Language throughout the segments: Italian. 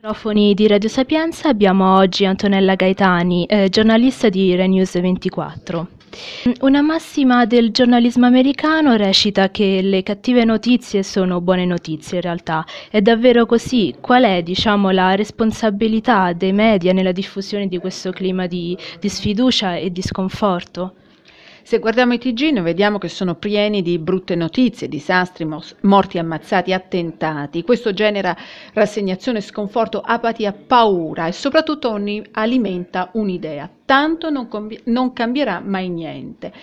microfoni di Radio Sapienza abbiamo oggi Antonella Gaetani, eh, giornalista di Renews 24. Una massima del giornalismo americano recita che le cattive notizie sono buone notizie in realtà. È davvero così? Qual è, diciamo, la responsabilità dei media nella diffusione di questo clima di, di sfiducia e di sconforto? Se guardiamo i TG noi vediamo che sono pieni di brutte notizie, disastri, morti ammazzati, attentati. Questo genera rassegnazione, sconforto, apatia, paura e soprattutto un, alimenta un'idea. Tanto non, combi- non cambierà mai niente.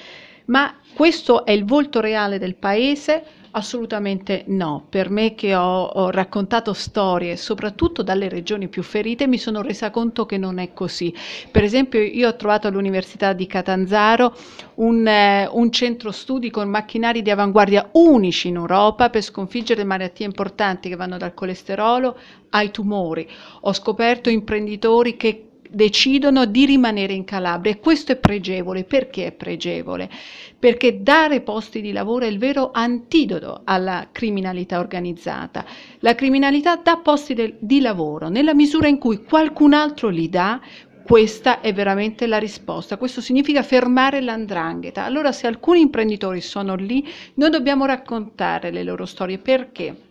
Ma questo è il volto reale del paese Assolutamente no. Per me che ho, ho, raccontato storie, soprattutto dalle regioni più ferite, mi sono resa conto che non è così. Per esempio, io ho trovato all'Università di Catanzaro un, eh, un centro studi con macchinari di avanguardia unici in Europa per sconfiggere malattie importanti che vanno dal colesterolo ai tumori. Ho scoperto imprenditori che decidono di rimanere in Calabria e questo è pregevole. Perché è pregevole? Perché dare posti di lavoro è il vero antidoto alla criminalità organizzata. La criminalità dà posti de- di lavoro nella misura in cui qualcun altro li dà, questa è veramente la risposta. Questo significa fermare l'andrangheta. Allora se alcuni imprenditori sono lì, noi dobbiamo raccontare le loro storie. Perché?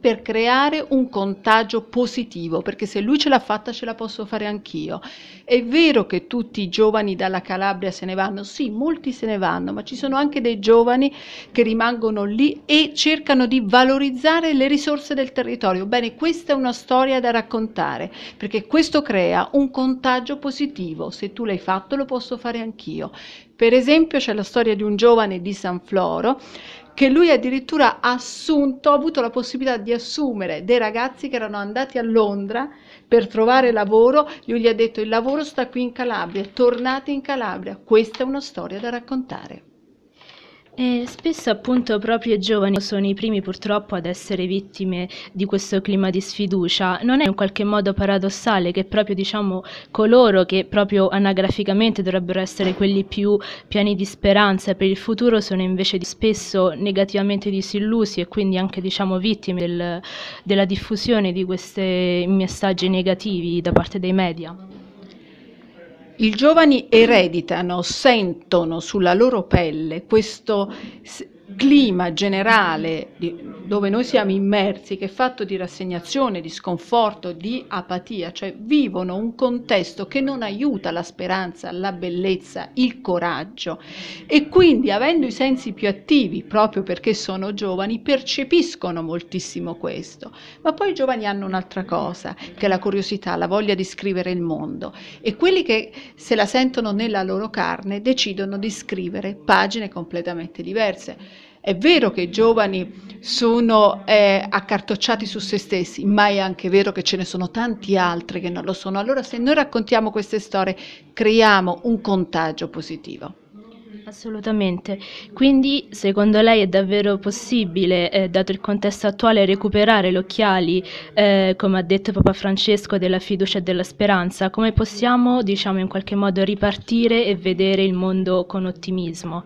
Per creare un contagio positivo, perché se lui ce l'ha fatta ce la posso fare anch'io. È vero che tutti i giovani dalla Calabria se ne vanno, sì, molti se ne vanno, ma ci sono anche dei giovani che rimangono lì e cercano di valorizzare le risorse del territorio. Bene, questa è una storia da raccontare, perché questo crea un contagio positivo. Se tu l'hai fatto lo posso fare anch'io. Per esempio c'è la storia di un giovane di San Floro che lui addirittura ha assunto, ha avuto la possibilità di assumere dei ragazzi che erano andati a Londra per trovare lavoro, lui gli ha detto il lavoro sta qui in Calabria, tornate in Calabria, questa è una storia da raccontare. E spesso appunto proprio i giovani sono i primi purtroppo ad essere vittime di questo clima di sfiducia. Non è in qualche modo paradossale che proprio diciamo coloro che proprio anagraficamente dovrebbero essere quelli più pieni di speranza per il futuro sono invece spesso negativamente disillusi e quindi anche diciamo vittime del, della diffusione di questi messaggi negativi da parte dei media? I giovani ereditano, sentono sulla loro pelle questo clima generale di, dove noi siamo immersi, che è fatto di rassegnazione, di sconforto, di apatia, cioè vivono un contesto che non aiuta la speranza, la bellezza, il coraggio e quindi avendo i sensi più attivi, proprio perché sono giovani, percepiscono moltissimo questo. Ma poi i giovani hanno un'altra cosa, che è la curiosità, la voglia di scrivere il mondo e quelli che se la sentono nella loro carne decidono di scrivere pagine completamente diverse. È vero che i giovani sono eh, accartocciati su se stessi, ma è anche vero che ce ne sono tanti altri che non lo sono. Allora se noi raccontiamo queste storie, creiamo un contagio positivo. Assolutamente. Quindi, secondo lei è davvero possibile, eh, dato il contesto attuale, recuperare gli occhiali, eh, come ha detto Papa Francesco, della fiducia e della speranza? Come possiamo, diciamo, in qualche modo ripartire e vedere il mondo con ottimismo?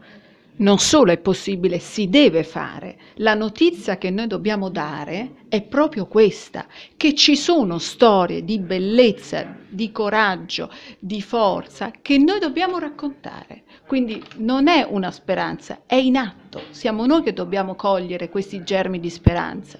Non solo è possibile, si deve fare. La notizia che noi dobbiamo dare è proprio questa, che ci sono storie di bellezza, di coraggio, di forza che noi dobbiamo raccontare. Quindi non è una speranza, è in atto. Siamo noi che dobbiamo cogliere questi germi di speranza.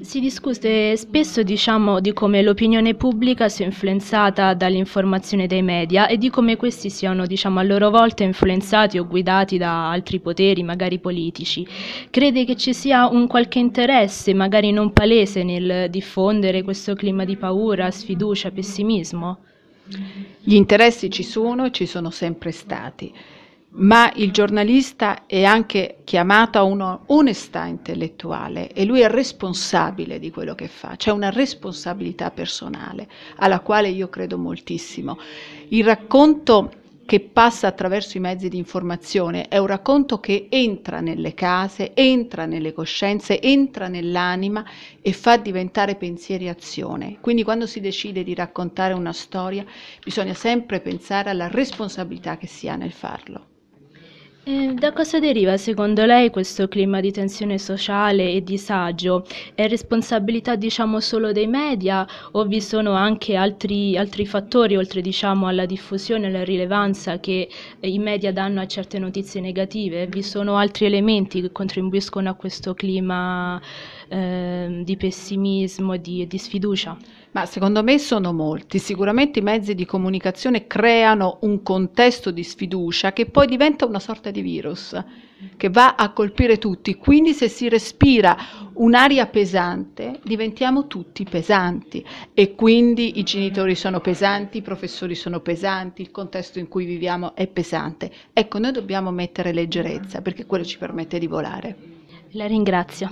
Si discute spesso diciamo, di come l'opinione pubblica sia influenzata dall'informazione dei media e di come questi siano diciamo, a loro volta influenzati o guidati da altri poteri, magari politici. Crede che ci sia un qualche interesse, magari non palese, nel diffondere questo clima di paura, sfiducia, pessimismo? Gli interessi ci sono e ci sono sempre stati ma il giornalista è anche chiamato a un'onestà intellettuale e lui è responsabile di quello che fa, c'è una responsabilità personale alla quale io credo moltissimo. Il racconto che passa attraverso i mezzi di informazione è un racconto che entra nelle case, entra nelle coscienze, entra nell'anima e fa diventare pensieri e azione. Quindi quando si decide di raccontare una storia bisogna sempre pensare alla responsabilità che si ha nel farlo. E da cosa deriva secondo lei questo clima di tensione sociale e disagio? È responsabilità diciamo solo dei media o vi sono anche altri, altri fattori oltre diciamo alla diffusione e alla rilevanza che eh, i media danno a certe notizie negative? Vi sono altri elementi che contribuiscono a questo clima eh, di pessimismo e di, di sfiducia? Ma secondo me sono molti. Sicuramente i mezzi di comunicazione creano un contesto di sfiducia che poi diventa una sorta di virus che va a colpire tutti. Quindi se si respira un'aria pesante, diventiamo tutti pesanti e quindi i genitori sono pesanti, i professori sono pesanti, il contesto in cui viviamo è pesante. Ecco, noi dobbiamo mettere leggerezza perché quello ci permette di volare. La ringrazio.